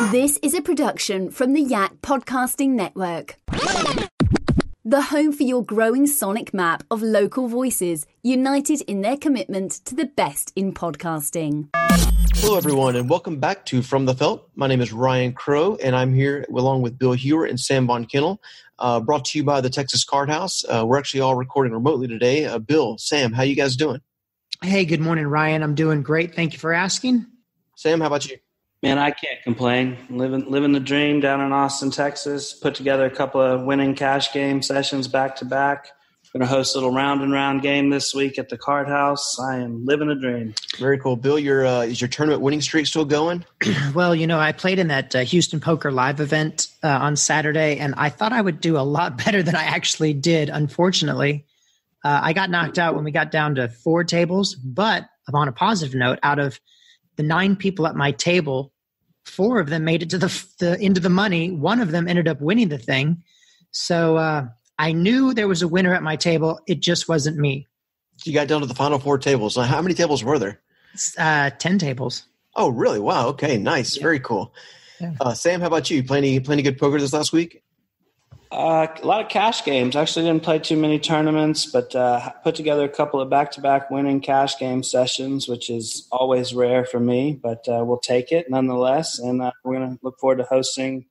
This is a production from the Yak Podcasting Network. The home for your growing sonic map of local voices united in their commitment to the best in podcasting. Hello, everyone, and welcome back to From the Felt. My name is Ryan Crow, and I'm here along with Bill Hewer and Sam Von Kennel, uh, brought to you by the Texas Card House. Uh, we're actually all recording remotely today. Uh, Bill, Sam, how you guys doing? Hey, good morning, Ryan. I'm doing great. Thank you for asking. Sam, how about you? Man, I can't complain. Living living the dream down in Austin, Texas. Put together a couple of winning cash game sessions back to back. Going to host a little round and round game this week at the Card House. I am living a dream. Very cool, Bill. Your uh, is your tournament winning streak still going? well, you know, I played in that uh, Houston Poker Live event uh, on Saturday, and I thought I would do a lot better than I actually did. Unfortunately, uh, I got knocked out when we got down to four tables. But on a positive note, out of the nine people at my table, four of them made it to the, the into the money. One of them ended up winning the thing. So uh, I knew there was a winner at my table. It just wasn't me. You got down to the final four tables. How many tables were there? Uh, Ten tables. Oh, really? Wow. Okay, nice. Yeah. Very cool. Yeah. Uh, Sam, how about you? Playing any, good poker this last week? Uh, a lot of cash games. Actually, didn't play too many tournaments, but uh, put together a couple of back-to-back winning cash game sessions, which is always rare for me, but uh, we'll take it nonetheless. And uh, we're going to look forward to hosting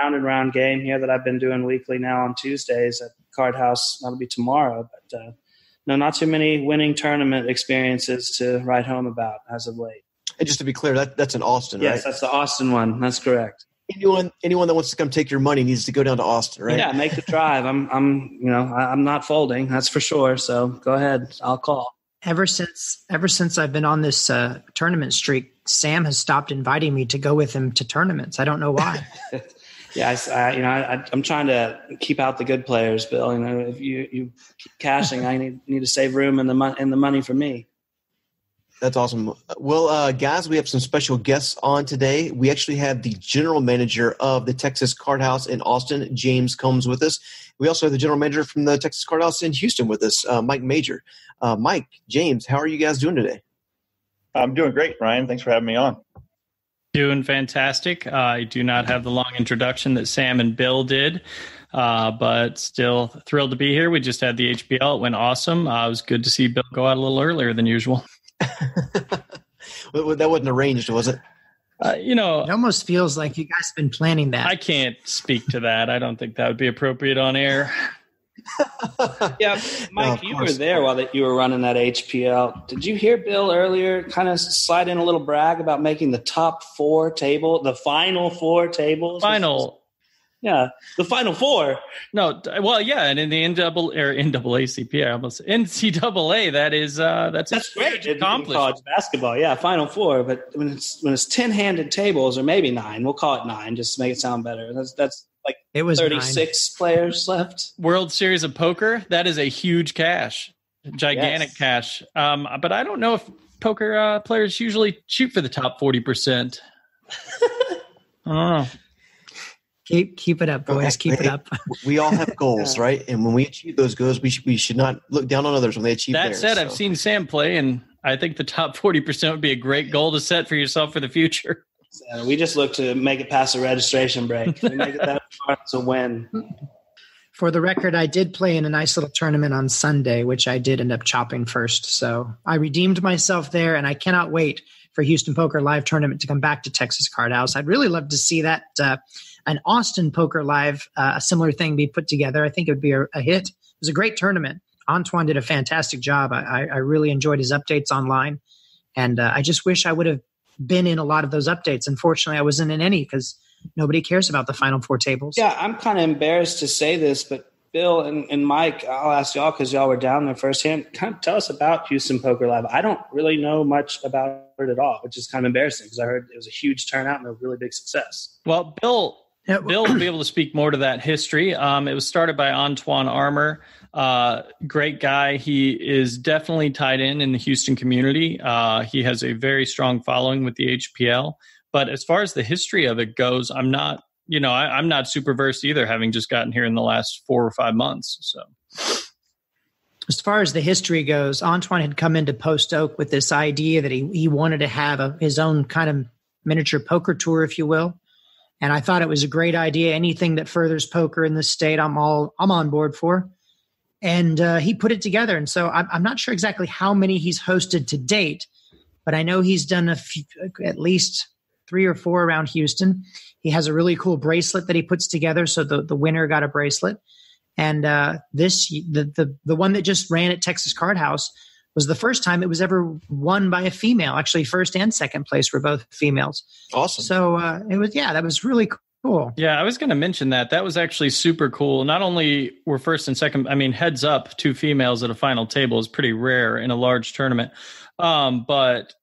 round and round game here that I've been doing weekly now on Tuesdays at Card House. That'll be tomorrow, but uh, no, not too many winning tournament experiences to write home about as of late. And just to be clear, that that's in Austin, yes, right? that's the Austin one. That's correct anyone anyone that wants to come take your money needs to go down to Austin, right? Yeah, make the drive. I'm I'm you know I'm not folding. That's for sure. So go ahead. I'll call. Ever since ever since I've been on this uh, tournament streak, Sam has stopped inviting me to go with him to tournaments. I don't know why. yeah, I, I, you know I, am trying to keep out the good players, Bill. You know, if you you keep cashing, I need need to save room in the mo- in the money for me. That's awesome. Well, uh, guys, we have some special guests on today. We actually have the general manager of the Texas Card House in Austin, James Combs, with us. We also have the general manager from the Texas Card House in Houston with us, uh, Mike Major. Uh, Mike, James, how are you guys doing today? I'm doing great, Ryan. Thanks for having me on. Doing fantastic. Uh, I do not have the long introduction that Sam and Bill did. Uh, but still thrilled to be here. We just had the HPL. It went awesome. Uh, it was good to see Bill go out a little earlier than usual. that wasn't arranged, was it? Uh, you know, it almost feels like you guys have been planning that. I can't speak to that. I don't think that would be appropriate on air. yeah, Mike, no, you were there while that you were running that HPL. Did you hear Bill earlier kind of slide in a little brag about making the top four table, the final four tables? Final yeah, the Final Four. No, well, yeah, and in the NAA or NAACP, I almost NCAA. That is uh, that's that's great. College basketball, yeah, Final Four. But when it's when it's ten handed tables or maybe nine, we'll call it nine just to make it sound better. That's that's like it was thirty six players left. World Series of Poker. That is a huge cash, gigantic yes. cash. Um, but I don't know if poker uh, players usually shoot for the top forty percent. I don't know. Keep keep it up, boys. Keep it up. we all have goals, right? And when we achieve those goals, we should, we should not look down on others when they achieve. That theirs, said, so. I've seen Sam play, and I think the top forty percent would be a great goal to set for yourself for the future. So we just look to make it past the registration break. We make it that far to win. For the record, I did play in a nice little tournament on Sunday, which I did end up chopping first. So I redeemed myself there, and I cannot wait for Houston Poker Live tournament to come back to Texas Card House. I'd really love to see that. Uh, an Austin Poker Live, uh, a similar thing be put together. I think it would be a, a, hit. It was a great tournament. Antoine did a fantastic job. I, I really enjoyed his updates online. And uh, I just wish I would have been in a lot of those updates. Unfortunately, I wasn't in any because nobody cares about the final four tables. Yeah, I'm kind of embarrassed to say this, but Bill and, and Mike, I'll ask y'all because y'all were down there firsthand. Kind of tell us about Houston Poker Live. I don't really know much about it at all, which is kind of embarrassing because I heard it was a huge turnout and a really big success. Well, Bill Bill will be able to speak more to that history. Um, it was started by Antoine Armour. Uh, great guy. He is definitely tied in in the Houston community. Uh, he has a very strong following with the HPL. But as far as the history of it goes, I'm not, you know, I, I'm not super versed either, having just gotten here in the last four or five months. So as far as the history goes, Antoine had come into Post Oak with this idea that he, he wanted to have a, his own kind of miniature poker tour, if you will And I thought it was a great idea. Anything that furthers poker in the state, I'm all I'm on board for. And uh, he put it together. And so I'm, I'm not sure exactly how many he's hosted to date, but I know he's done a few, at least three or four around Houston. He has a really cool bracelet that he puts together. So the, the winner got a bracelet. And uh, this, the, the, the one that just ran at Texas Card House was the first time it was ever won by a female. Actually, first and second place were both females. Awesome. So uh, it was, yeah, that was really cool. Yeah, I was going to mention that. That was actually super cool. Not only were first and second, I mean, heads up, two females at a final table is pretty rare in a large tournament. Um, but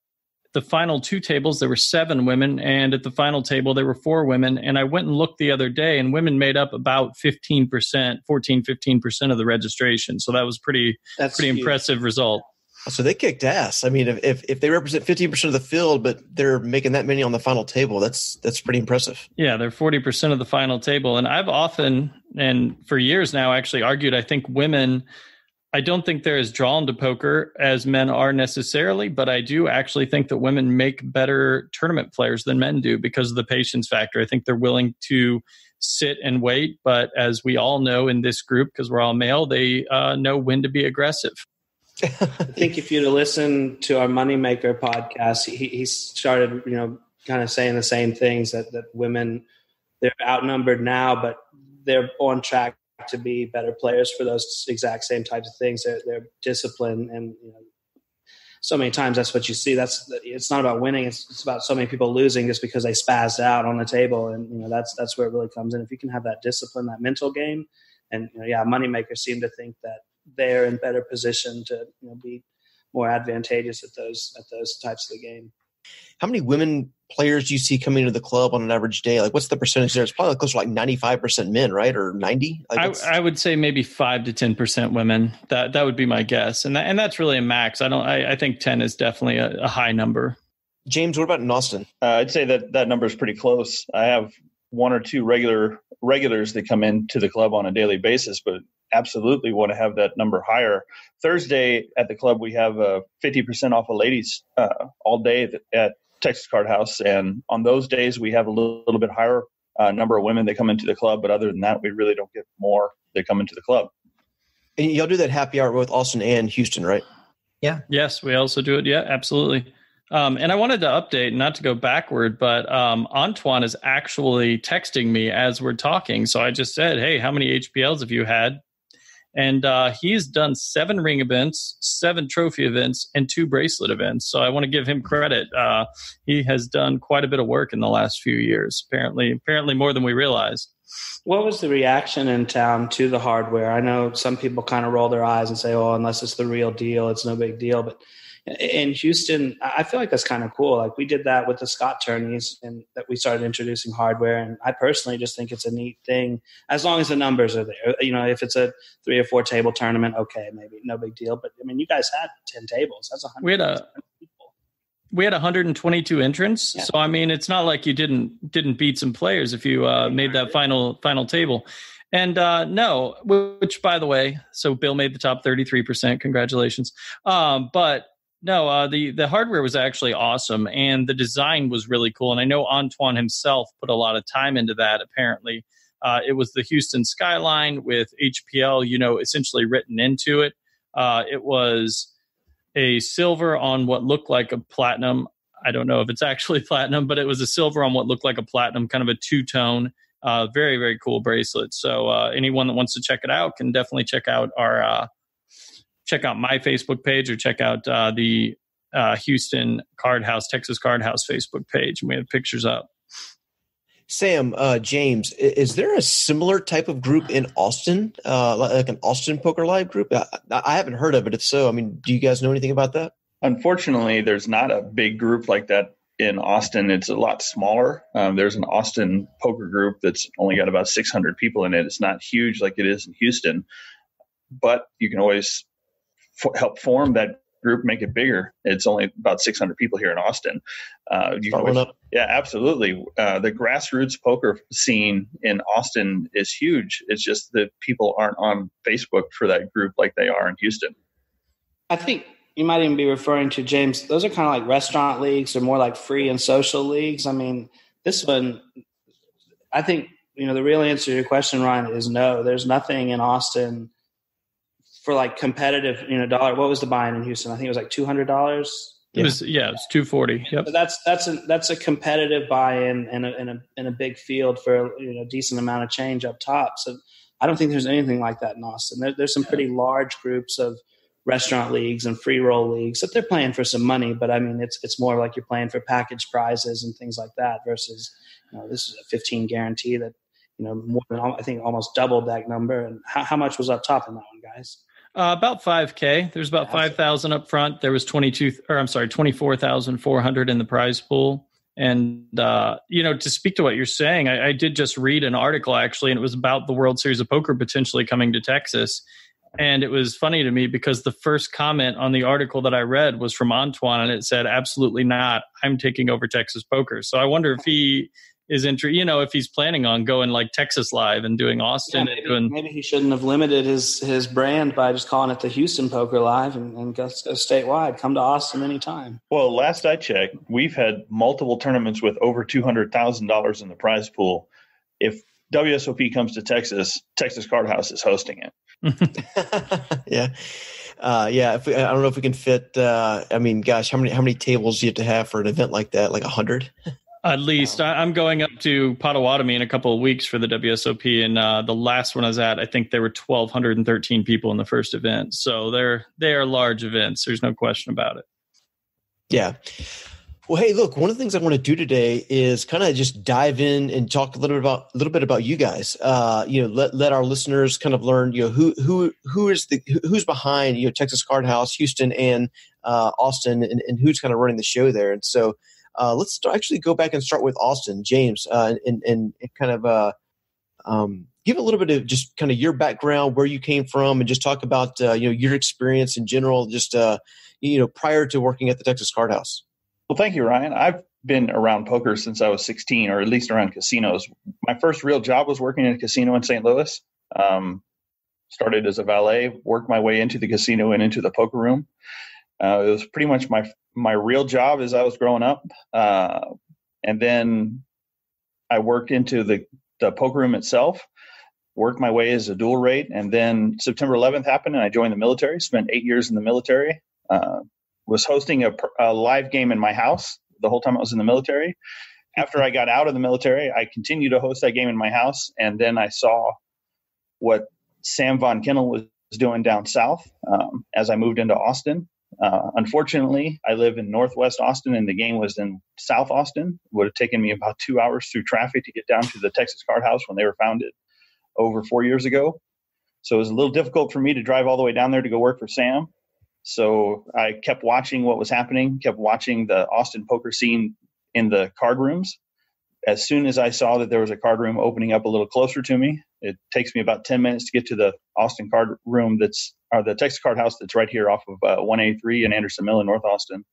the final two tables there were seven women and at the final table there were four women and i went and looked the other day and women made up about 15% 14 15% of the registration so that was pretty That's pretty huge. impressive result so they kicked ass. I mean, if if they represent fifteen percent of the field, but they're making that many on the final table, that's that's pretty impressive. Yeah, they're forty percent of the final table, and I've often and for years now actually argued. I think women I don't think they're as drawn to poker as men are necessarily, but I do actually think that women make better tournament players than men do because of the patience factor. I think they're willing to sit and wait, but as we all know in this group, because we're all male, they uh, know when to be aggressive. I think if you'd listen to our Moneymaker podcast, he, he started, you know, kind of saying the same things that, that women, they're outnumbered now, but they're on track to be better players for those exact same types of things. They're, they're disciplined, and you know, so many times that's what you see. That's it's not about winning. It's, it's about so many people losing just because they spazzed out on the table, and you know that's that's where it really comes in. If you can have that discipline, that mental game, and you know, yeah, moneymakers seem to think that they're in better position to you know be more advantageous at those at those types of the game. How many women players do you see coming to the club on an average day? Like, what's the percentage there? It's probably close to like ninety-five percent men, right, or ninety? Like I, I, would say maybe five to ten percent women. That that would be my guess, and that, and that's really a max. I don't. I, I think ten is definitely a, a, high number. James, what about in Austin? Uh, I'd say that that number is pretty close. I have one or two regular regulars that come into the club on a daily basis, but absolutely want to have that number higher. Thursday at the club, we have a 50% off of ladies uh, all day at Texas Card House, and on those days we have a little, little bit higher uh, number of women that come into the club. But other than that, we really don't get more that come into the club. And y'all do that happy hour with Austin and Houston, right? Yeah. Yes, we also do it. Yeah, absolutely. Um, and I wanted to update, not to go backward, but um, Antoine is actually texting me as we're talking. So I just said, "Hey, how many HPLs have you had?" And uh, he's done seven ring events, seven trophy events, and two bracelet events. So I want to give him credit. Uh, he has done quite a bit of work in the last few years. Apparently, apparently more than we realized. What was the reaction in town to the hardware? I know some people kind of roll their eyes and say, "Oh, unless it's the real deal, it's no big deal." But in Houston, I feel like that's kind of cool. Like we did that with the Scott tourneys, and that we started introducing hardware. And I personally just think it's a neat thing, as long as the numbers are there. You know, if it's a three or four table tournament, okay, maybe no big deal. But I mean, you guys had ten tables. That's a hundred. We had a people. we had 122 entrants, yeah. so I mean, it's not like you didn't didn't beat some players if you uh, made that final final table. And uh, no, which by the way, so Bill made the top 33%. Congratulations. Um, but no, uh, the the hardware was actually awesome, and the design was really cool. And I know Antoine himself put a lot of time into that. Apparently, uh, it was the Houston skyline with HPL, you know, essentially written into it. Uh, it was a silver on what looked like a platinum. I don't know if it's actually platinum, but it was a silver on what looked like a platinum, kind of a two tone. Uh, very very cool bracelet. So uh, anyone that wants to check it out can definitely check out our uh, check out my Facebook page or check out uh, the uh, Houston Card House, Texas Card House Facebook page, and we have pictures up. Sam, uh, James, is there a similar type of group in Austin, uh, like an Austin Poker Live group? I, I, haven't heard of it. If so, I mean, do you guys know anything about that? Unfortunately, there's not a big group like that in Austin. It's a lot smaller. Um, there's an Austin poker group that's only got about 600 people in it. It's not huge like it is in Houston, but you can always help form that group, make it bigger. It's only about 600 people here in Austin. Uh, always, yeah, absolutely. Uh, the grassroots poker scene in Austin is huge. It's just that people aren't on Facebook for that group like they are in Houston. I think you might even be referring to James. Those are kind of like restaurant leagues, or more like free and social leagues. I mean, this one I think you know the real answer to your question, Ryan, is no. There's nothing in Austin for like competitive, you know, dollar. What was the buy-in in Houston? I think it was like two hundred dollars. It was yeah, it was two forty. Yep. So that's that's a that's a competitive buy-in in a, in a in a big field for you know decent amount of change up top. So I don't think there's anything like that in Austin. There, there's some pretty large groups of restaurant leagues and free roll leagues that they're playing for some money, but I mean it's it's more like you're playing for package prizes and things like that versus you know this is a 15 guarantee that you know more than I think almost doubled that number. And how, how much was up top in that one, guys? Uh, about 5k. There's about 5,000 up front. There was 22 or I'm sorry, 24,400 in the prize pool. And uh, you know, to speak to what you're saying, I, I, did just read an article actually, and it was about the World Series of Poker potentially coming to Texas. And it was funny to me because the first comment on the article that I read was from Antoine, and it said, "Absolutely not. I'm taking over Texas poker." So I wonder if he is inter you know if he's planning on going like Texas live and doing Austin yeah, maybe, and doing maybe he shouldn't have limited his his brand by just calling it the Houston Poker Live and, and go, go statewide. Come to Austin anytime. Well, last I checked, we've had multiple tournaments with over two hundred thousand dollars in the prize pool. If WSOP comes to Texas, Texas Card House is hosting it. yeah. Uh, yeah, we, I don't know if we can fit. Uh, I mean, gosh, how many how many tables do you have to have for an event like that? Like a hundred? At least um, I'm going up to Potawatomi in a couple of weeks for the WSOP, and uh, the last one I was at, I think there were 1,213 people in the first event. So they're they are large events. There's no question about it. Yeah. Well, hey, look, one of the things I want to do today is kind of just dive in and talk a little bit about a little bit about you guys. Uh, you know, let let our listeners kind of learn, you know, who who who is the who's behind, you know, Texas Card House, Houston, and uh, Austin, and, and who's kind of running the show there. And so, uh, let's start, actually go back and start with Austin, James, uh, and, and, and, kind of uh, um, give a little bit of just kind of your background, where you came from, and just talk about uh, you know your experience in general, just uh, you know prior to working at the Texas Card House. Well, thank you, Ryan. I've been around poker since I was 16, or at least around casinos. My first real job was working in a casino in St. Louis. Um, started as a valet, worked my way into the casino and into the poker room. Uh, it was pretty much my my real job as I was growing up, uh, and then I worked into the the poker room itself. Worked my way as a dual rate, and then September 11th happened, and I joined the military. Spent eight years in the military. Uh, was hosting a, a live game in my house the whole time I was in the military. After I got out of the military, I continued to host that game in my house, and then I saw what Sam Von Kennel was doing down south um, as I moved into Austin. Uh, unfortunately, I live in Northwest Austin, and the game was in South Austin. It would have taken me about two hours through traffic to get down to the Texas Card House when they were founded over four years ago. So it was a little difficult for me to drive all the way down there to go work for Sam. So I kept watching what was happening, kept watching the Austin poker scene in the card rooms. As soon as I saw that there was a card room opening up a little closer to me, it takes me about 10 minutes to get to the Austin card room that's or the Texas Card House that's right here off of uh, 183 in Anderson Mill in North Austin.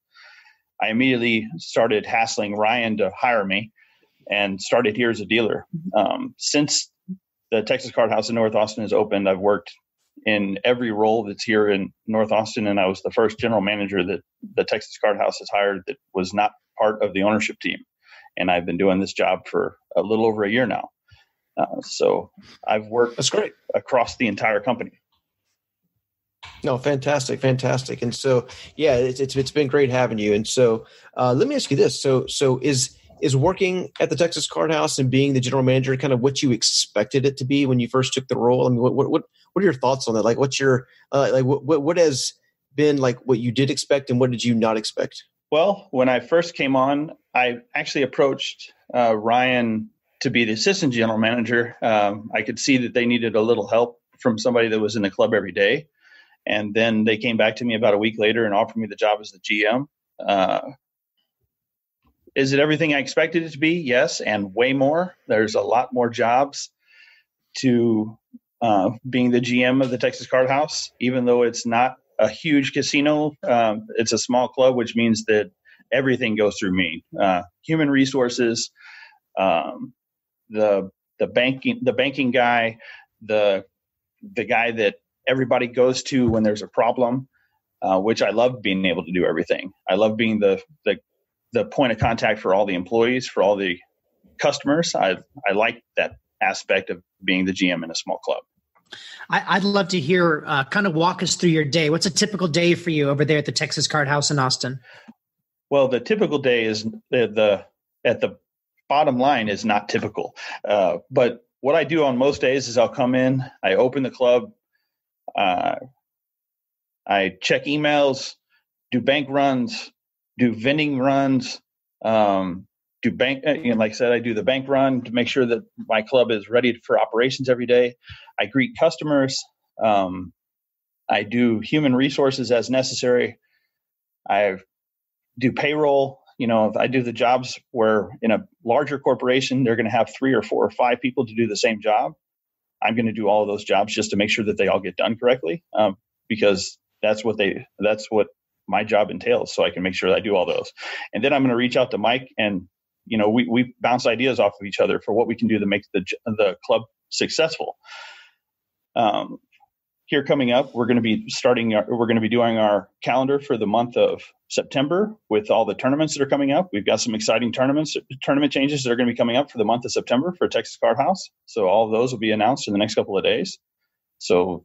I immediately started hassling Ryan to hire me and started here as a dealer. Um, since the Texas Card House in North Austin has opened, I've worked in every role that's here in North Austin, and I was the first general manager that the Texas Card House has hired that was not part of the ownership team. And I've been doing this job for a little over a year now. Uh, so I've worked that's great across the entire company. No, fantastic, fantastic. And so, yeah, it's, it's, it's been great having you. And so, uh, let me ask you this: so, so is is working at the Texas Card House and being the general manager kind of what you expected it to be when you first took the role? I mean, what what what, what are your thoughts on that? Like, what's your uh, like what, what has been like what you did expect and what did you not expect? Well, when I first came on, I actually approached uh, Ryan to be the assistant general manager. Um, I could see that they needed a little help from somebody that was in the club every day. And then they came back to me about a week later and offered me the job as the GM. Uh, is it everything I expected it to be? Yes, and way more. There's a lot more jobs to uh, being the GM of the Texas Card House, even though it's not a huge casino. Um, it's a small club, which means that everything goes through me. Uh, human resources, um, the the banking the banking guy, the the guy that everybody goes to when there's a problem, uh, which I love being able to do everything. I love being the, the the point of contact for all the employees, for all the customers. I I like that aspect of being the GM in a small club. I, would love to hear, uh, kind of walk us through your day. What's a typical day for you over there at the Texas Card House in Austin? Well, the typical day is the, the at the bottom line is not typical. Uh, but what I do on most days is I'll come in, I open the club, uh, I check emails, do bank runs, do vending runs, um, do bank. Uh, you know, like I said, I do the bank run to make sure that my club is ready for operations every day. I greet customers. Um, I do human resources as necessary. I do payroll. You know, I do the jobs where in a larger corporation they're going to have three or four or five people to do the same job. I'm going to do all of those jobs just to make sure that they all get done correctly, um, because that's what they that's what my job entails. So I can make sure that I do all those, and then I'm going to reach out to Mike and you know we we bounce ideas off of each other for what we can do to make the the club successful. Um, here coming up, we're going to be starting. Our, we're going to be doing our calendar for the month of September with all the tournaments that are coming up. We've got some exciting tournaments, tournament changes that are going to be coming up for the month of September for Texas Card House. So all of those will be announced in the next couple of days. So,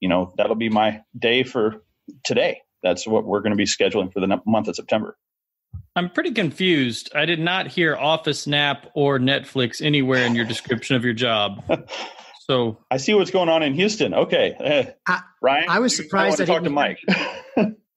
you know, that'll be my day for today. That's what we're going to be scheduling for the month of September. I'm pretty confused. I did not hear Office Nap or Netflix anywhere in your description of your job. So I see what's going on in Houston. Okay, uh, I, Ryan, I was surprised. I, I talk to Mike.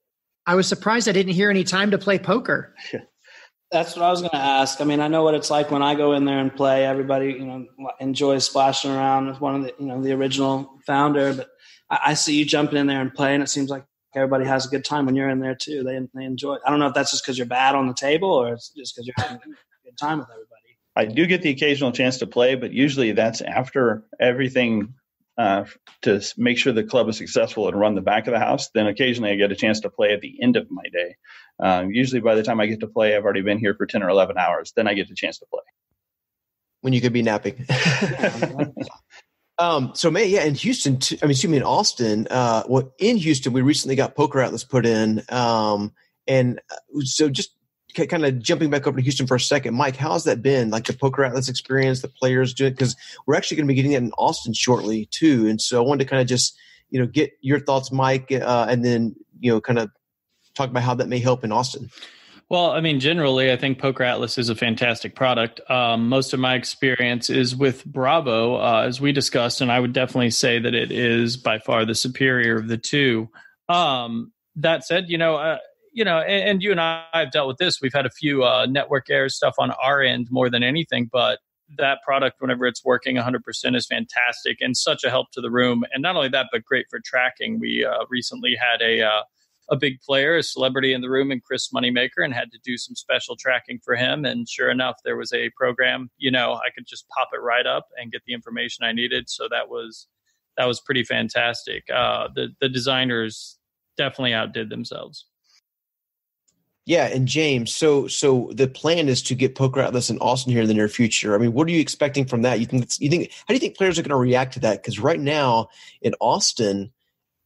I was surprised I didn't hear any time to play poker. That's what I was going to ask. I mean, I know what it's like when I go in there and play. Everybody, you know, enjoys splashing around with one of the, you know, the original founder. But I, I see you jumping in there and playing. It seems like everybody has a good time when you're in there too. They they enjoy. It. I don't know if that's just because you're bad on the table or it's just because you're having a good time with everybody. I do get the occasional chance to play, but usually that's after everything uh, to make sure the club is successful and run the back of the house. Then occasionally I get a chance to play at the end of my day. Uh, usually by the time I get to play, I've already been here for 10 or 11 hours. Then I get the chance to play. When you could be napping. um, so, May, yeah, in Houston, too, I mean, excuse me, in Austin, uh, well, in Houston, we recently got Poker Atlas put in. Um, and uh, so just kind of jumping back over to Houston for a second, Mike, how's that been? Like the Poker Atlas experience, the players do it because we're actually going to be getting it in Austin shortly too. And so I wanted to kind of just you know get your thoughts, Mike, uh, and then you know kind of talk about how that may help in Austin. Well, I mean, generally, I think Poker Atlas is a fantastic product. Um, most of my experience is with Bravo, uh, as we discussed, and I would definitely say that it is by far the superior of the two. Um, that said, you know, uh, you know, and, and, you and I have dealt with this. We've had a few uh, network error stuff on our end more than anything, but that product, whenever it's working 100%, is fantastic and such a help to the room. And not only that, but great for tracking. We uh, recently had a uh, a big player, a celebrity in the room, and Chris Moneymaker, and had to do some special tracking for him. And sure enough, there was a program. You know, I could just pop it right up and get the information I needed. So that was that was pretty fantastic. Uh, the the designers definitely outdid themselves. Yeah, and James, so so the plan is to get Poker Atlas in Austin here in the near future. I mean, what are you expecting from that? You think you think how do you think players are going to react to that? Because right now in Austin,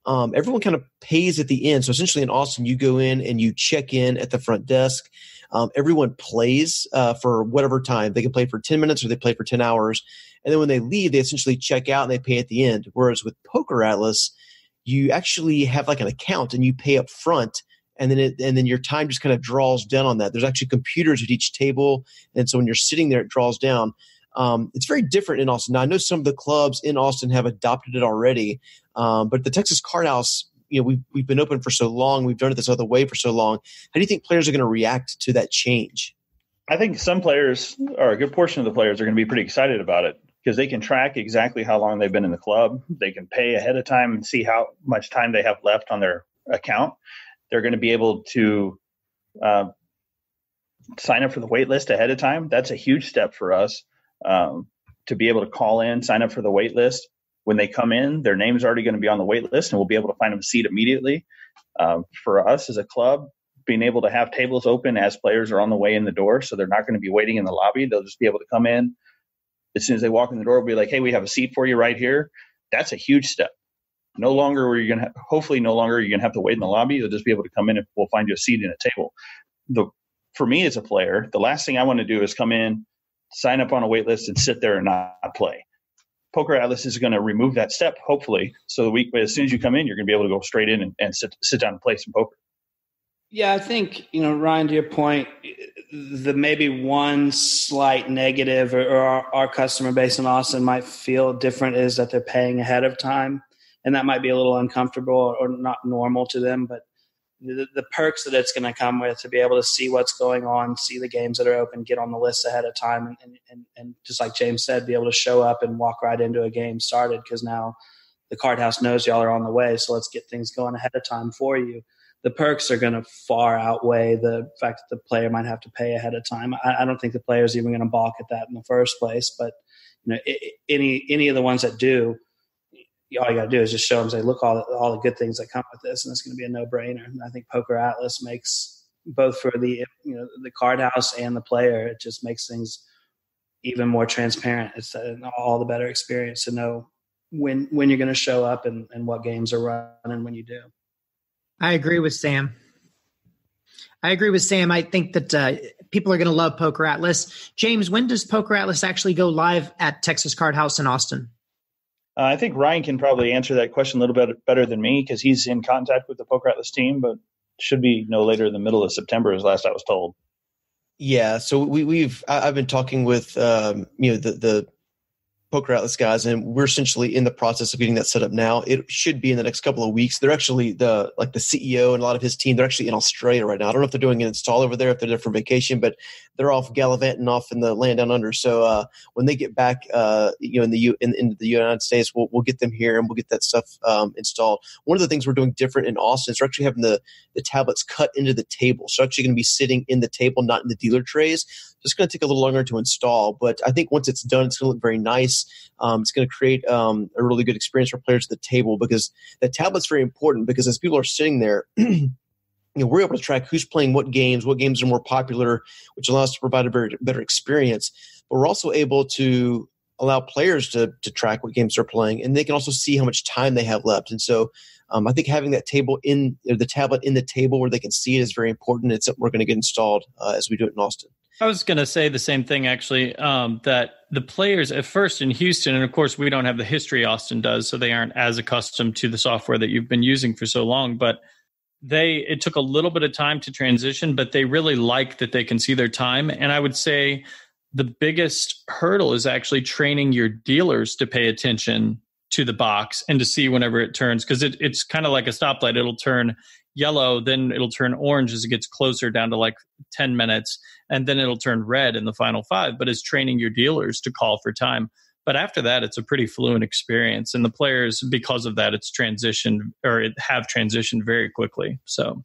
um, everyone kind of pays at the end. So essentially, in Austin, you go in and you check in at the front desk. Um, everyone plays uh, for whatever time they can play for ten minutes or they play for ten hours, and then when they leave, they essentially check out and they pay at the end. Whereas with Poker Atlas, you actually have like an account and you pay up front and then it, and then your time just kind of draws down on that. There's actually computers at each table, and so when you're sitting there, it draws down. Um, it's very different in Austin. Now, I know some of the clubs in Austin have adopted it already, um, but the Texas Card House, you know, we've we've been open for so long, we've done it this other way for so long. How do you think players are going to react to that change? I think some players, or a good portion of the players, are going to be pretty excited about it because they can track exactly how long they've been in the club. They can pay ahead of time and see how much time they have left on their account. They're going to be able to uh, sign up for the wait list ahead of time. That's a huge step for us um, to be able to call in, sign up for the wait list. When they come in, their name's already going to be on the wait list, and we'll be able to find them a seat immediately. Um, for us as a club, being able to have tables open as players are on the way in the door, so they're not going to be waiting in the lobby. They'll just be able to come in as soon as they walk in the door. We'll be like, "Hey, we have a seat for you right here." That's a huge step no longer are you going to, hopefully, no longer you're going to have to wait in the lobby. You'll just be able to come in and we'll find you a seat and a table. The, for me as a player, the last thing I want to do is come in, sign up on a wait list and sit there and not play. Poker Atlas is going to remove that step, hopefully, so the week as soon as you come in, you're going to be able to go straight in and, and sit sit down and play some poker. Yeah, I think you know Ryan. To your point, the maybe one slight negative, or, or our, our, customer base in Austin might feel different, is that they're paying ahead of time, and that might be a little uncomfortable or not normal to them. But the, the perks that it's going to come with to be able to see what's going on, see the games that are open, get on the list ahead of time, and and, and just like James said, be able to show up and walk right into a game started because now the card house knows y'all are on the way, so let's get things going ahead of time for you the perks are going to far outweigh the fact that the player might have to pay ahead of time. I, I don't think the player is even going to balk at that in the first place. But you know, it, any any of the ones that do, all you got to do is just show them, say, look all the, all the good things that come with this, and it's going to be a no brainer. And I think Poker Atlas makes both for the you know the card house and the player, it just makes things even more transparent. It's all the better experience to know when when you're going to show up and, and what games are running when you do. I agree with Sam. I agree with Sam. I think that uh, people are going to love Poker Atlas. James, when does Poker Atlas actually go live at Texas Card House in Austin? Uh, I think Ryan can probably answer that question a little bit better than me because he's in contact with the Poker Atlas team, but should be no later than the middle of September, as last I was told. Yeah, so we, we've I've been talking with um, you know the the Poker Atlas guys, and we're essentially in the process of getting that set up now. It should be in the next couple of weeks. They're actually the like the CEO and a lot of his team. They're actually in Australia right now. I don't know if they're doing an install over there, if they're there for vacation, but they're off gallivanting off in the land down under. So uh, when they get back, uh, you know, in the U in, in, the United States, we'll we'll get them here and we'll get that stuff um, installed. One of the things we're doing different in Austin is we're actually having the the tablets cut into the table. So actually going to be sitting in the table, not in the dealer trays. It's going to take a little longer to install, but I think once it's done, it's going to look very nice. Um, it's going to create um, a really good experience for players at the table because the tablet's very important because as people are sitting there, you know, we're able to track who's playing what games, what games are more popular, which allows us to provide a very better experience. But we're also able to allow players to to track what games they're playing, and they can also see how much time they have left. And so, um, I think having that table in the tablet in the table where they can see it is very important. It's we're going to get installed uh, as we do it in Austin. I was going to say the same thing actually. Um, that the players at first in Houston, and of course we don't have the history Austin does, so they aren't as accustomed to the software that you've been using for so long. But they it took a little bit of time to transition, but they really like that they can see their time. And I would say the biggest hurdle is actually training your dealers to pay attention to the box and to see whenever it turns because it, it's kind of like a stoplight. It'll turn yellow, then it'll turn orange as it gets closer down to like 10 minutes, and then it'll turn red in the final five. But it's training your dealers to call for time. But after that, it's a pretty fluent experience. And the players, because of that, it's transitioned or it have transitioned very quickly. So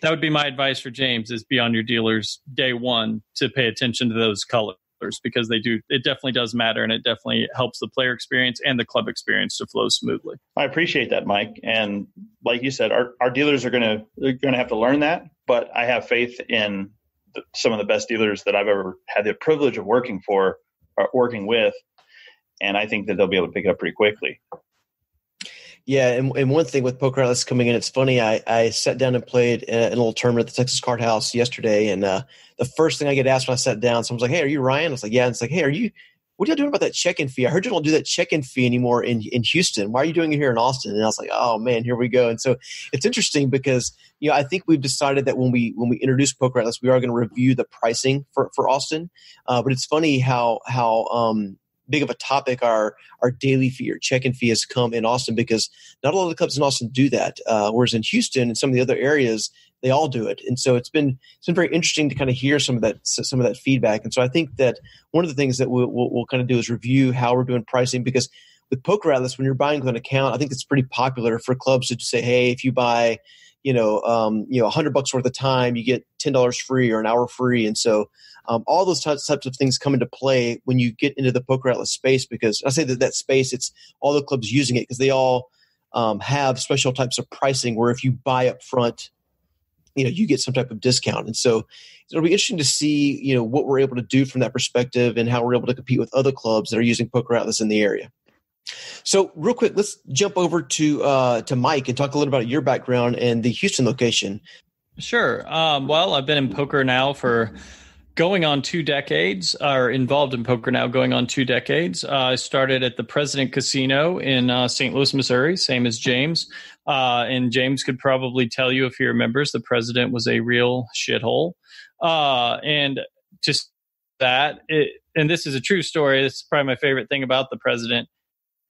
that would be my advice for James is be on your dealers day one to pay attention to those colors because they do it definitely does matter and it definitely helps the player experience and the club experience to flow smoothly. I appreciate that, Mike. And like you said, our, our dealers are gonna they're gonna have to learn that, but I have faith in the, some of the best dealers that I've ever had the privilege of working for, or working with, and I think that they'll be able to pick it up pretty quickly. Yeah, and, and one thing with Poker Atlas coming in, it's funny. I, I sat down and played a little tournament at the Texas Card House yesterday, and uh, the first thing I get asked when I sat down, someone's like, "Hey, are you Ryan?" I was like, "Yeah." And it's like, "Hey, are you? What are you doing about that check-in fee? I heard you don't do that check-in fee anymore in in Houston. Why are you doing it here in Austin?" And I was like, "Oh man, here we go." And so it's interesting because you know I think we've decided that when we when we introduce Poker Atlas, we are going to review the pricing for for Austin. Uh, but it's funny how how um, big of a topic our our daily fee or check-in fee has come in Austin because not a lot of the clubs in Austin do that. Uh, whereas in Houston and some of the other areas, they all do it. And so it's been it's been very interesting to kind of hear some of that some of that feedback. And so I think that one of the things that we'll, we'll, we'll kind of do is review how we're doing pricing because with Poker Atlas, when you're buying with an account, I think it's pretty popular for clubs to say, hey, if you buy you know, um, you know, hundred bucks worth of time, you get ten dollars free or an hour free, and so um, all those types, of things come into play when you get into the poker atlas space. Because I say that that space, it's all the clubs using it because they all um, have special types of pricing where if you buy up front, you know, you get some type of discount, and so it'll be interesting to see, you know, what we're able to do from that perspective and how we're able to compete with other clubs that are using poker atlas in the area. So, real quick, let's jump over to uh, to Mike and talk a little about your background and the Houston location. Sure. Um, well, I've been in poker now for going on two decades, are involved in poker now, going on two decades. Uh, I started at the President Casino in uh, St. Louis, Missouri, same as James. Uh, and James could probably tell you if he remembers, the president was a real shithole. Uh, and just that, it, and this is a true story. This is probably my favorite thing about the president.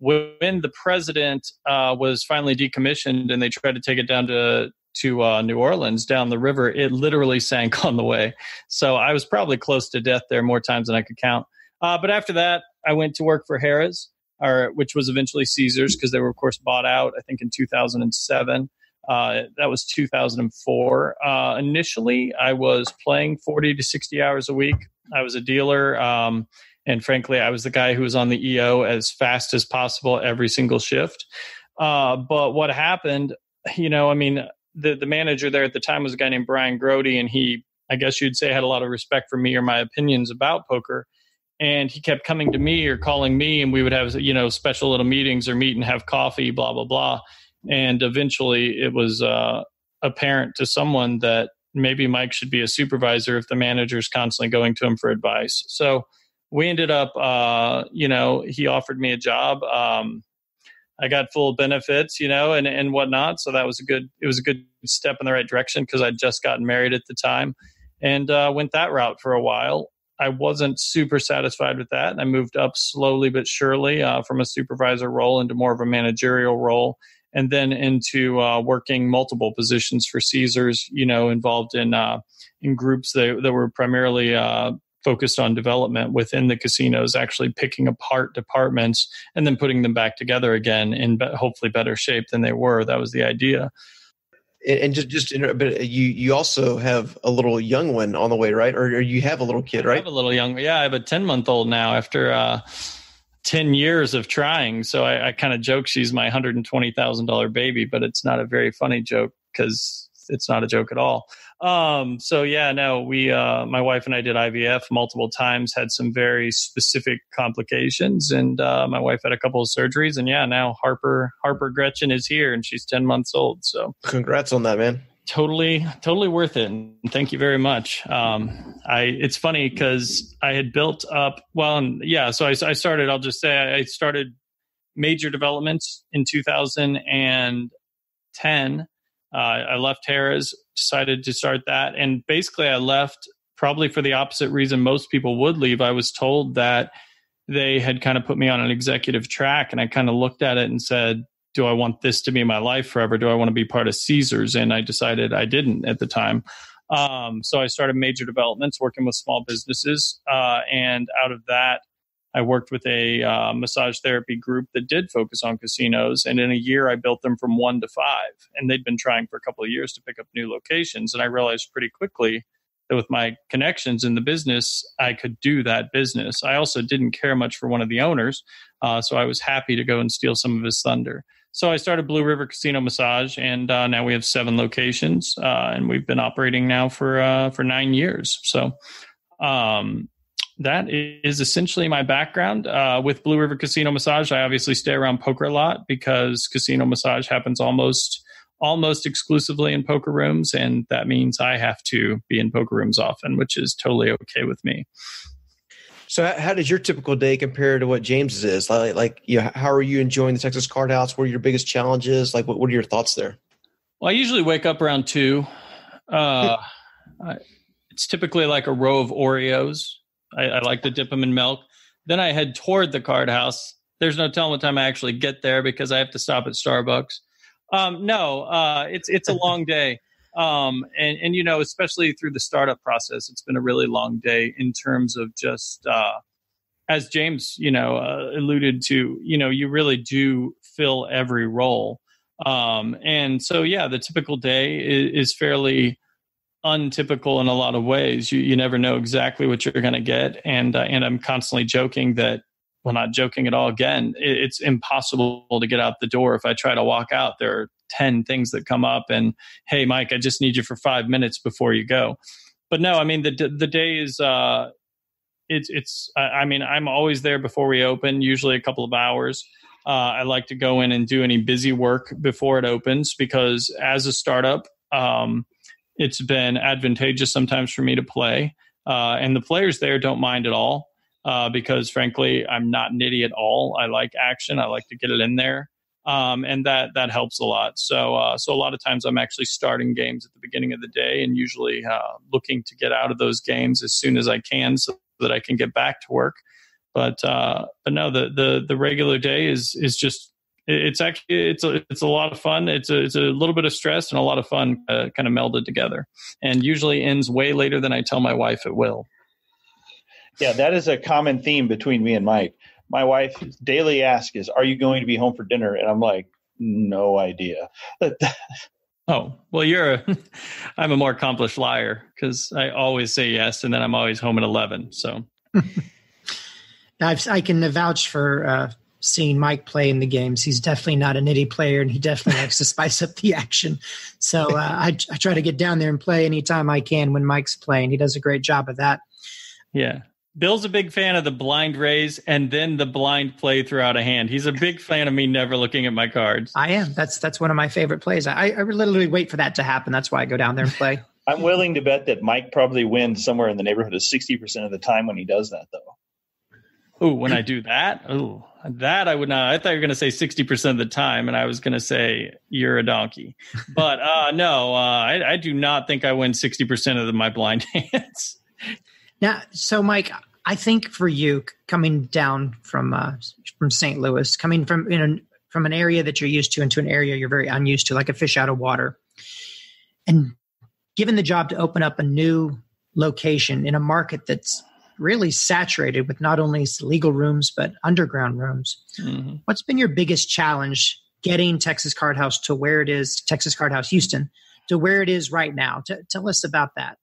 When the president uh, was finally decommissioned and they tried to take it down to to uh, New Orleans down the river, it literally sank on the way. So I was probably close to death there more times than I could count. Uh, but after that, I went to work for Harrah's, or which was eventually Caesars because they were, of course, bought out. I think in 2007. Uh, that was 2004. Uh, initially, I was playing 40 to 60 hours a week. I was a dealer. Um, and frankly, I was the guy who was on the EO as fast as possible every single shift. Uh, but what happened, you know, I mean, the the manager there at the time was a guy named Brian Grody, and he, I guess you'd say, had a lot of respect for me or my opinions about poker. And he kept coming to me or calling me, and we would have you know special little meetings or meet and have coffee, blah blah blah. And eventually, it was uh, apparent to someone that maybe Mike should be a supervisor if the manager's constantly going to him for advice. So we ended up, uh, you know, he offered me a job. Um, I got full benefits, you know, and, and whatnot. So that was a good, it was a good step in the right direction because I'd just gotten married at the time and uh, went that route for a while. I wasn't super satisfied with that. And I moved up slowly but surely uh, from a supervisor role into more of a managerial role and then into uh, working multiple positions for Caesars, you know, involved in, uh, in groups that, that were primarily uh, focused on development within the casinos, actually picking apart departments and then putting them back together again in hopefully better shape than they were. That was the idea. And just, just, but you, you also have a little young one on the way, right? Or, or you have a little kid, right? I have a little young. Yeah, I have a ten month old now. After uh, ten years of trying, so I, I kind of joke she's my hundred and twenty thousand dollar baby, but it's not a very funny joke because it's not a joke at all. Um, so yeah, no, we, uh, my wife and I did IVF multiple times, had some very specific complications, and uh, my wife had a couple of surgeries, and yeah, now Harper Harper Gretchen is here, and she's ten months old. So congrats on that, man. Totally, totally worth it. And thank you very much. Um, I it's funny because I had built up well, and yeah, so I, I started. I'll just say I started major developments in 2010 uh, I left Harrah's, decided to start that. And basically, I left probably for the opposite reason most people would leave. I was told that they had kind of put me on an executive track, and I kind of looked at it and said, do I want this to be my life forever? Do I want to be part of Caesars? And I decided I didn't at the time. Um, so I started major developments, working with small businesses. Uh, and out of that, I worked with a uh, massage therapy group that did focus on casinos. And in a year, I built them from one to five. And they'd been trying for a couple of years to pick up new locations. And I realized pretty quickly that with my connections in the business, I could do that business. I also didn't care much for one of the owners. Uh, so I was happy to go and steal some of his thunder. So I started Blue River Casino Massage, and uh, now we have seven locations, uh, and we've been operating now for uh, for nine years. So um, that is essentially my background uh, with Blue River Casino Massage. I obviously stay around poker a lot because casino massage happens almost almost exclusively in poker rooms, and that means I have to be in poker rooms often, which is totally okay with me. So, how does your typical day compare to what James's is? Like, like you know, how are you enjoying the Texas Card House? What are your biggest challenges? Like, what, what are your thoughts there? Well, I usually wake up around two. Uh, I, it's typically like a row of Oreos I, I like to dip them in milk. Then I head toward the card house. There's no telling what time I actually get there because I have to stop at Starbucks. Um, no, uh, it's it's a long day, um, and and you know, especially through the startup process, it's been a really long day in terms of just uh, as James, you know, uh, alluded to. You know, you really do fill every role, um, and so yeah, the typical day is, is fairly untypical in a lot of ways. You you never know exactly what you're going to get, and uh, and I'm constantly joking that well, not joking at all. Again, it, it's impossible to get out the door. If I try to walk out, there are ten things that come up, and hey, Mike, I just need you for five minutes before you go. But no, I mean the the day is. Uh, it's it's. I mean, I'm always there before we open. Usually a couple of hours. Uh, I like to go in and do any busy work before it opens because as a startup, um, it's been advantageous sometimes for me to play uh, and the players there don't mind at all uh, because, frankly, I'm not nitty at all. I like action. I like to get it in there, um, and that that helps a lot. So, uh, so a lot of times I'm actually starting games at the beginning of the day, and usually uh, looking to get out of those games as soon as I can, so that I can get back to work. But uh, but no, the the the regular day is is just it's actually it's a it's a lot of fun. It's a it's a little bit of stress and a lot of fun, uh, kind of melded together, and usually ends way later than I tell my wife it will. Yeah, that is a common theme between me and Mike. My wife daily ask is, "Are you going to be home for dinner?" And I'm like, "No idea." oh well, you're a I'm a more accomplished liar because I always say yes, and then I'm always home at eleven. So. I've, i can vouch for uh, seeing Mike play in the games. He's definitely not a nitty player, and he definitely likes to spice up the action. So uh, I, I try to get down there and play anytime I can when Mike's playing. He does a great job of that. Yeah. Bill's a big fan of the blind raise and then the blind play throughout a hand. He's a big fan of me never looking at my cards. I am. That's that's one of my favorite plays. I, I literally wait for that to happen. That's why I go down there and play. I'm willing to bet that Mike probably wins somewhere in the neighborhood of 60% of the time when he does that, though. Oh, when I do that, oh, that I would not. I thought you were going to say sixty percent of the time, and I was going to say you're a donkey. But uh, no, uh, I, I, do not think I win sixty percent of the, my blind hands. Now, so Mike, I think for you coming down from uh, from St. Louis, coming from you know from an area that you're used to into an area you're very unused to, like a fish out of water, and given the job to open up a new location in a market that's really saturated with not only legal rooms but underground rooms. Mm-hmm. What's been your biggest challenge getting Texas Card House to where it is, Texas Card House Houston, to where it is right now? T- tell us about that.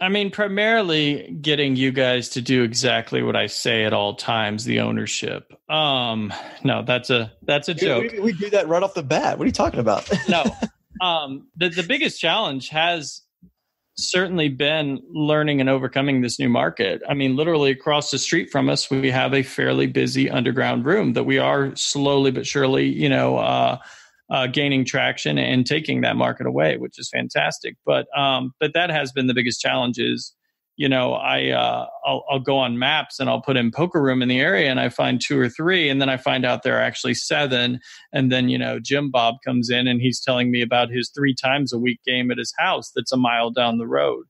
I mean, primarily getting you guys to do exactly what I say at all times, the ownership. Um, no, that's a that's a joke. We, we, we do that right off the bat. What are you talking about? no. Um, the the biggest challenge has certainly been learning and overcoming this new market. I mean, literally across the street from us, we have a fairly busy underground room that we are slowly but surely, you know, uh, uh, gaining traction and taking that market away, which is fantastic. But um, but that has been the biggest challenge is you know, I uh, I'll, I'll, go on maps and I'll put in poker room in the area and I find two or three, and then I find out there are actually seven. And then you know, Jim Bob comes in and he's telling me about his three times a week game at his house that's a mile down the road.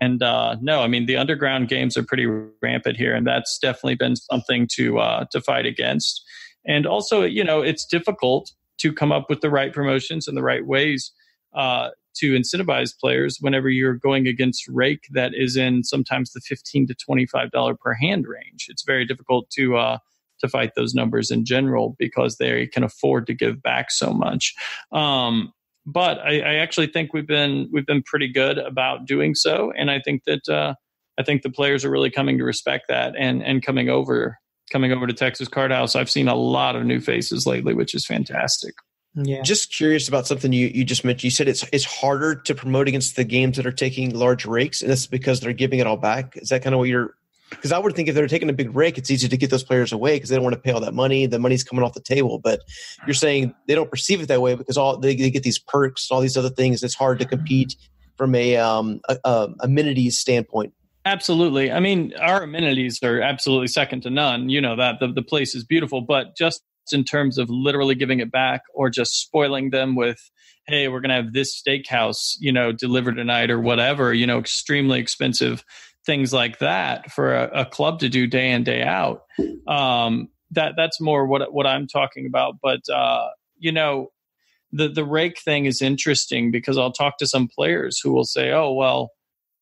And uh, no, I mean the underground games are pretty rampant here, and that's definitely been something to uh, to fight against. And also, you know, it's difficult to come up with the right promotions and the right ways uh, to incentivize players whenever you're going against rake that is in sometimes the 15 to 25 dollar per hand range. It's very difficult to uh, to fight those numbers in general because they can afford to give back so much. Um, but I, I, actually think we've been we've been pretty good about doing so and i think that uh, i think the players are really coming to respect that and and coming over coming over to texas card house i've seen a lot of new faces lately which is fantastic yeah. Just curious about something you, you just mentioned. You said it's it's harder to promote against the games that are taking large rakes, and that's because they're giving it all back. Is that kind of what you're? Because I would think if they're taking a big rake, it's easy to get those players away because they don't want to pay all that money. The money's coming off the table. But you're saying they don't perceive it that way because all they, they get these perks, all these other things. It's hard to compete from a um a, a amenities standpoint. Absolutely. I mean, our amenities are absolutely second to none. You know that the, the place is beautiful, but just in terms of literally giving it back or just spoiling them with hey we're going to have this steakhouse you know delivered tonight or whatever you know extremely expensive things like that for a, a club to do day in day out. Um, that that's more what what i'm talking about. But uh, you know the the rake thing is interesting because i'll talk to some players who will say oh well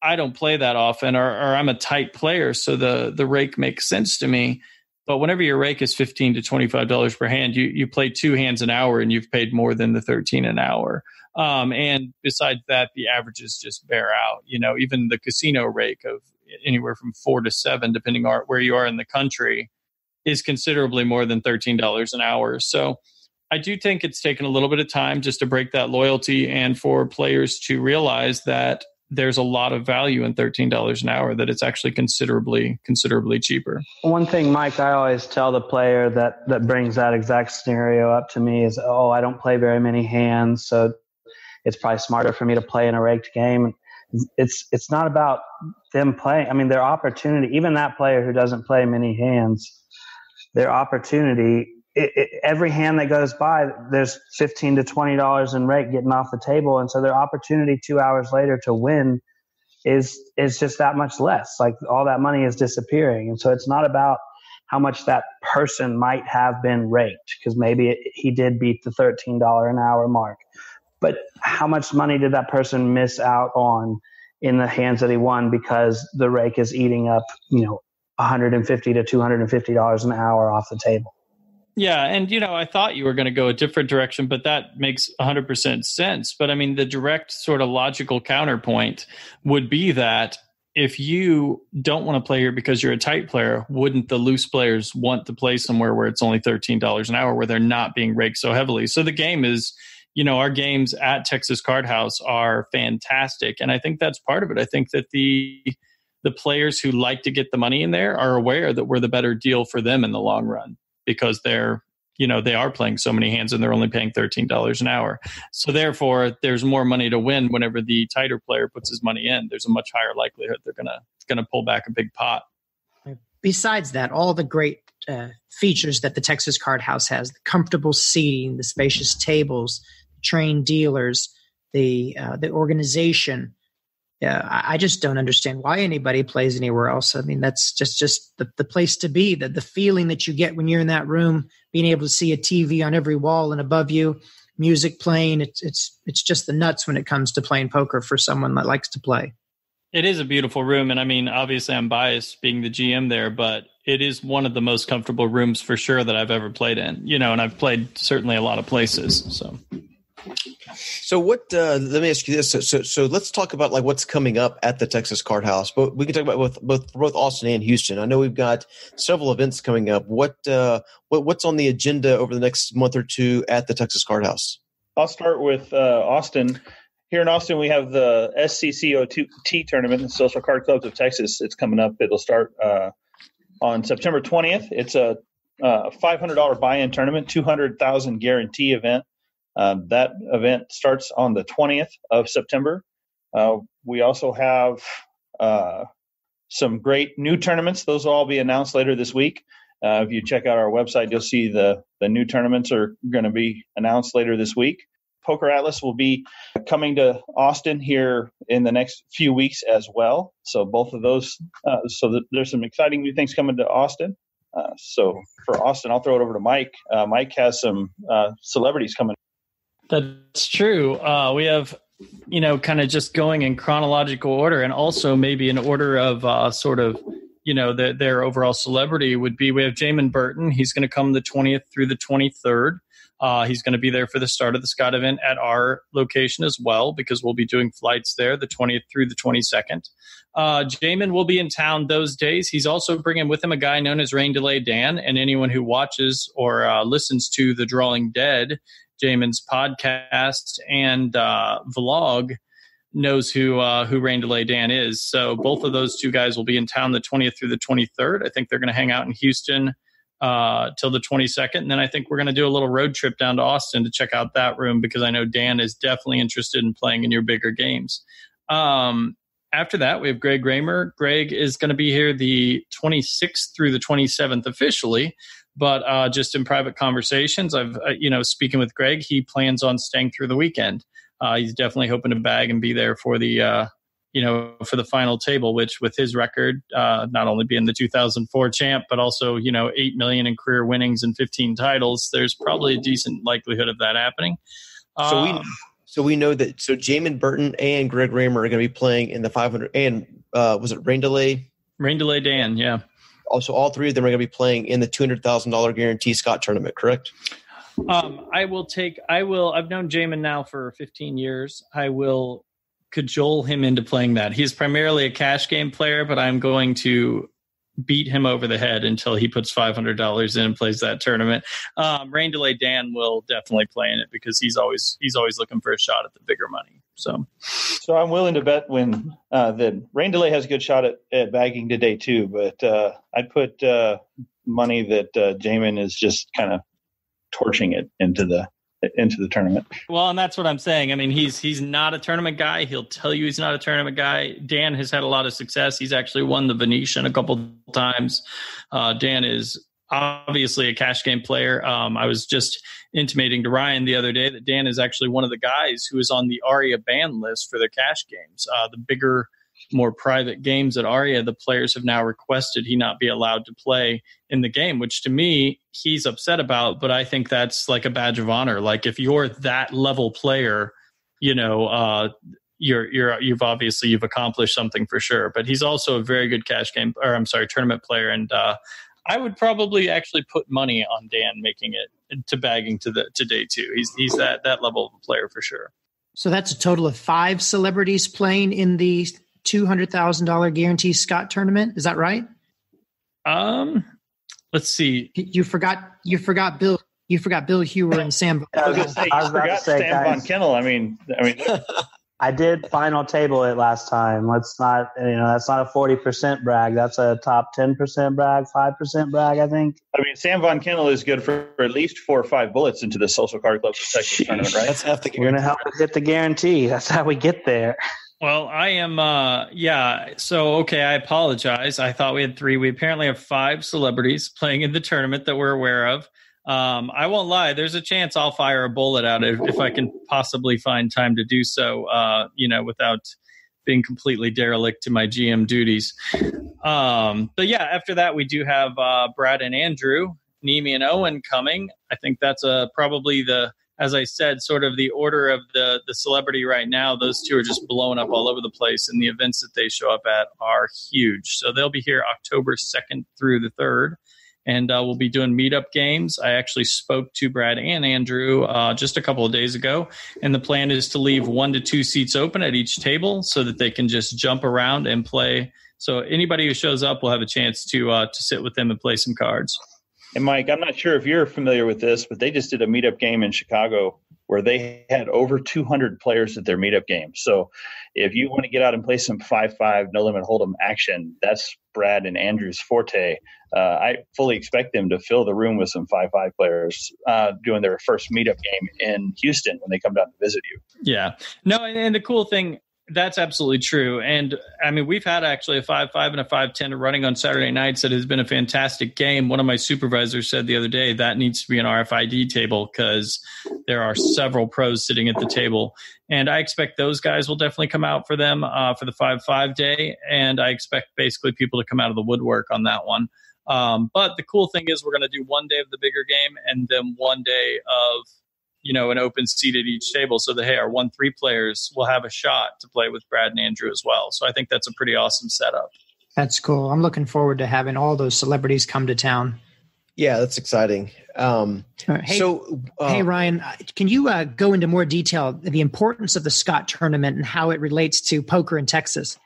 i don't play that often or, or i'm a tight player so the the rake makes sense to me but whenever your rake is fifteen to twenty five dollars per hand, you you play two hands an hour, and you've paid more than the thirteen an hour. Um, and besides that, the averages just bear out. You know, even the casino rake of anywhere from four to seven, depending on where you are in the country, is considerably more than thirteen dollars an hour. So. I do think it's taken a little bit of time just to break that loyalty and for players to realize that there's a lot of value in $13 an hour that it's actually considerably considerably cheaper one thing mike i always tell the player that that brings that exact scenario up to me is oh i don't play very many hands so it's probably smarter for me to play in a raked game it's it's not about them playing. I mean, their opportunity, even that player who doesn't play many hands, their opportunity. It, it, every hand that goes by, there's fifteen to twenty dollars in rake getting off the table, and so their opportunity two hours later to win is is just that much less. Like all that money is disappearing, and so it's not about how much that person might have been raked because maybe it, he did beat the $13 an hour mark. But how much money did that person miss out on in the hands that he won because the rake is eating up, you know, 150 to 250 dollars an hour off the table. Yeah, and you know, I thought you were going to go a different direction, but that makes 100% sense. But I mean, the direct sort of logical counterpoint would be that if you don't want to play here because you're a tight player, wouldn't the loose players want to play somewhere where it's only $13 an hour where they're not being raked so heavily? So the game is, you know, our games at Texas Card House are fantastic. And I think that's part of it. I think that the the players who like to get the money in there are aware that we're the better deal for them in the long run because they're you know they are playing so many hands and they're only paying $13 an hour. So therefore there's more money to win whenever the tighter player puts his money in. There's a much higher likelihood they're gonna gonna pull back a big pot. Besides that all the great uh, features that the texas card house has the comfortable seating the spacious tables the trained dealers the uh, the organization yeah, I just don't understand why anybody plays anywhere else. I mean, that's just just the, the place to be. The the feeling that you get when you're in that room, being able to see a TV on every wall and above you, music playing. It's it's it's just the nuts when it comes to playing poker for someone that likes to play. It is a beautiful room, and I mean, obviously, I'm biased being the GM there, but it is one of the most comfortable rooms for sure that I've ever played in. You know, and I've played certainly a lot of places. So so what? Uh, let me ask you this. So, so, so, let's talk about like what's coming up at the Texas Card House. But we can talk about both both both Austin and Houston. I know we've got several events coming up. What uh, what what's on the agenda over the next month or two at the Texas Card House? I'll start with uh, Austin. Here in Austin, we have the SCCOT tournament, the Social Card Clubs of Texas. It's coming up. It'll start uh, on September 20th. It's a uh, $500 buy-in tournament, 200,000 guarantee event. Uh, that event starts on the 20th of September. Uh, we also have uh, some great new tournaments. Those will all be announced later this week. Uh, if you check out our website, you'll see the, the new tournaments are going to be announced later this week. Poker Atlas will be coming to Austin here in the next few weeks as well. So both of those, uh, so there's some exciting new things coming to Austin. So for Austin, I'll throw it over to Mike. Mike has some celebrities coming that's true. Uh, we have, you know, kind of just going in chronological order, and also maybe in order of uh, sort of, you know, the, their overall celebrity would be. We have Jaman Burton. He's going to come the twentieth through the twenty third. Uh, he's going to be there for the start of the SCCOT event at our location as well, because we'll be doing flights there the 20th through the 22nd. Uh, Jaman will be in town those days. He's also bringing with him a guy known as Rain Delay Dan, and anyone who watches or uh, listens to The Drawing Dead Jaman's podcast and uh, vlog knows who uh, who Rain Delay Dan is. So both of those two guys will be in town the 20th through the 23rd. I think they're going to hang out in Houston uh, till the 22nd, and then I think we're going to do a little road trip down to Austin to check out that room because I know Dan is definitely interested in playing in your bigger games. Um, after that, we have Greg Raymer. Greg is going to be here the 26th through the 27th officially but uh, just in private conversations, I've uh, you know speaking with Greg, he plans on staying through the weekend. Uh, he's definitely hoping to bag and be there for the uh, you know for the final table, which with his record, uh, not only being the 2004 champ, but also you know eight million in career winnings and 15 titles, there's probably a decent likelihood of that happening. So we um, so we know that so Jaman Burton and Greg Raymer are going to be playing in the 500 and uh, was it Rain Delay? Rain Delay Dan, yeah also all three of them are going to be playing in the two hundred thousand dollar guarantee SCCOT tournament. Correct? Um, I will take. I will. I've known Jaman now for fifteen years. I will cajole him into playing that. He's primarily a cash game player, but I'm going to beat him over the head until he puts $500 in and plays that tournament. Um, Rain Delay Dan will definitely play in it because he's always he's always looking for a shot at the bigger money. So, so I'm willing to bet when uh, that Rain Delay has a good shot at, at bagging today too. But uh, I'd put uh, money that uh, Jaman is just kind of torching it into the into the tournament. Well, and that's what I'm saying. I mean, he's he's not a tournament guy. He'll tell you he's not a tournament guy. Dan has had a lot of success. He's actually won the Venetian a couple times. Uh, Dan is obviously a cash game player. Um, I was just intimating to Ryan the other day that Dan is actually one of the guys who is on the Aria ban list for the cash games. Uh, the bigger more private games at Aria, the players have now requested he not be allowed to play in the game, which to me, he's upset about. But I think that's like a badge of honor. Like if you're that level player, you know, uh, you're you're you've obviously you've accomplished something for sure. But he's also a very good cash game, or I'm sorry, tournament player, and uh, I would probably actually put money on Dan making it to bagging to the to day two. He's he's that that level of player for sure. So that's a total of five celebrities playing in the two hundred thousand dollar guarantee SCCOT tournament. Is that right? Um, let's see. You forgot. You forgot Bill. You forgot Bill Hewer and Sam. I was, say, I was forgot say, Sam guys, Von Kennel. I mean, I mean. I did final table it last time. Let's not, you know, that's not a 40% brag. That's a top 10% brag, 5% brag, I think. I mean, Sam Von Kennel is good for at least four or five bullets into the Social Card Club Texas tournament, right? That's half the We're going to help us get the guarantee. That's how we get there. Well, I am, uh, yeah. So, okay, I apologize. I thought we had three. We apparently have five celebrities playing in the tournament that we're aware of. Um, I won't lie. There's a chance I'll fire a bullet out if, if I can possibly find time to do so. Uh, you know, without being completely derelict to my GM duties. Um, but yeah, after that we do have uh, Brad and Andrew, Neeme and Owen coming. I think that's uh, probably the as I said, sort of the order of the the celebrity right now. Those two are just blowing up all over the place, and the events that they show up at are huge. So they'll be here October second through the third, and uh, we'll be doing meetup games. I actually spoke to Brad and Andrew uh, just a couple of days ago, and the plan is to leave one to two seats open at each table so that they can just jump around and play. So anybody who shows up will have a chance to uh, to sit with them and play some cards. And Mike, I'm not sure if you're familiar with this, but they just did a meetup game in Chicago where they had over 200 players at their meetup game. So if you want to get out and play some 5-5 no limit hold'em action, that's Brad and Andrew's forte. Uh, I fully expect them to fill the room with some 5-5 players uh, doing their first meetup game in Houston when they come down to visit you. Yeah. No, and the cool thing that's absolutely true. And I mean, we've had actually a 5 5 and a 5 10 running on Saturday nights that has been a fantastic game. One of my supervisors said the other day that needs to be an RFID table because there are several pros sitting at the table. And I expect those guys will definitely come out for them uh, for the 5 5 day. And I expect basically people to come out of the woodwork on that one. Um, but the cool thing is, we're going to do one day of the bigger game and then one day of you know an open seat at each table so that hey our one three players will have a shot to play with brad and andrew as well. So i think that's a pretty awesome setup. That's cool. I'm looking forward to having all those celebrities come to town. Yeah that's exciting. Um, hey, so uh, hey ryan can you uh, go into more detail the importance of the SCCOT tournament and how it relates to poker in texas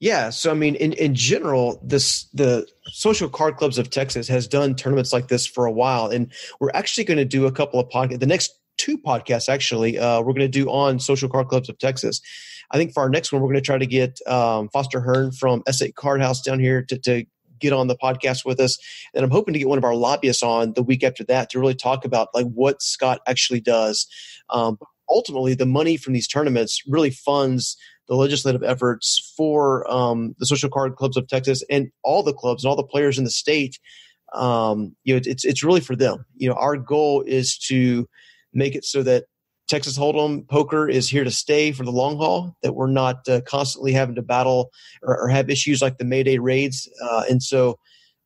yeah, so I mean, in, in general, this the social card clubs of Texas has done tournaments like this for a while, and we're actually going to do a couple of podcasts. The next two podcasts, actually, uh, we're going to do on social card clubs of Texas. I think for our next one, we're going to try to get um, Foster Hearn from SA Card House down here to, to get on the podcast with us, and I'm hoping to get one of our lobbyists on the week after that to really talk about like what SCCOT actually does. Um, ultimately, the money from these tournaments really funds the legislative efforts for um, the social card clubs of Texas and all the clubs and all the players in the state. Um, you know, it's it's really for them. You know, our goal is to make it so that Texas Hold'em poker is here to stay for the long haul. That we're not uh, constantly having to battle or, or, have issues like the Mayday raids. Uh, and so,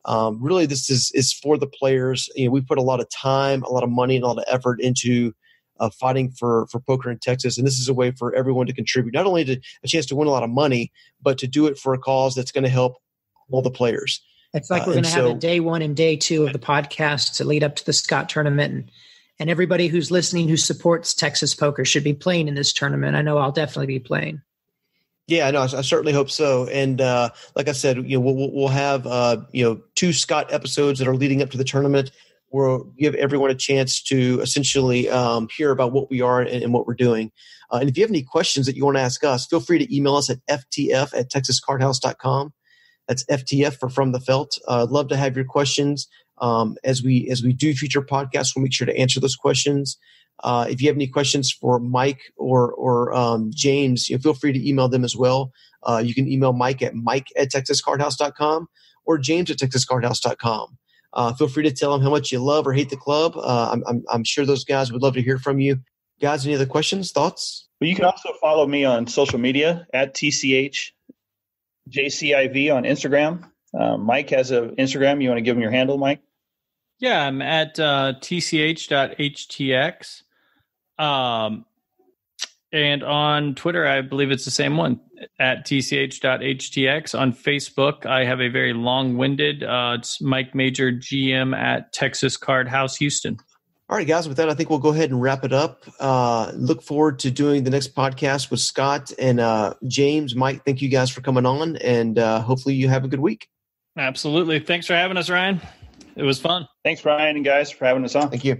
um, really, this is is for the players. You know, we put a lot of time, a lot of money, and a lot of effort into uh, fighting for for poker in Texas, and this is a way for everyone to contribute, not only to a chance to win a lot of money, but to do it for a cause that's going to help all the players. It's like we're uh, going to have a day one and day two of the podcast to lead up to the SCCOT tournament, and and everybody who's listening who supports Texas poker should be playing in this tournament. I know I'll definitely be playing. Yeah, no, I certainly hope so. And uh, like I said, you know, we'll, we'll have uh, you know two SCCOT episodes that are leading up to the tournament we'll give everyone a chance to essentially um, hear about what we are and, and what we're doing. Uh, and if you have any questions that you want to ask us, feel free to email us at ftf at texascardhouse.com. That's FTF for From the Felt. Uh, I'd love to have your questions. Um, as we as we do future podcasts, we'll make sure to answer those questions. Uh, if you have any questions for Mike or or um, James, you know, feel free to email them as well. Uh, you can email Mike at mike at texascardhouse.com or james at texascardhouse.com. Uh, feel free to tell them how much you love or hate the club. Uh, I'm, I'm, I'm sure those guys would love to hear from you. Guys, any other questions, thoughts? Well, you can also follow me on social media at TCH JCIV on Instagram. Uh, Mike has an Instagram. You want to give him your handle, Mike? Yeah, I'm at uh, tch.htx. Um, and on Twitter, I believe it's the same one at tch.htx. On Facebook, I have a very long winded, uh, it's Mike Major GM at Texas Card House Houston. All right, guys, with that, I think we'll go ahead and wrap it up. Uh, look forward to doing the next podcast with Scott and uh, James. Mike, thank you guys for coming on, and uh, hopefully you have a good week. Absolutely. Thanks for having us, Ryan. It was fun. Thanks, Ryan and guys, for having us on. Thank you.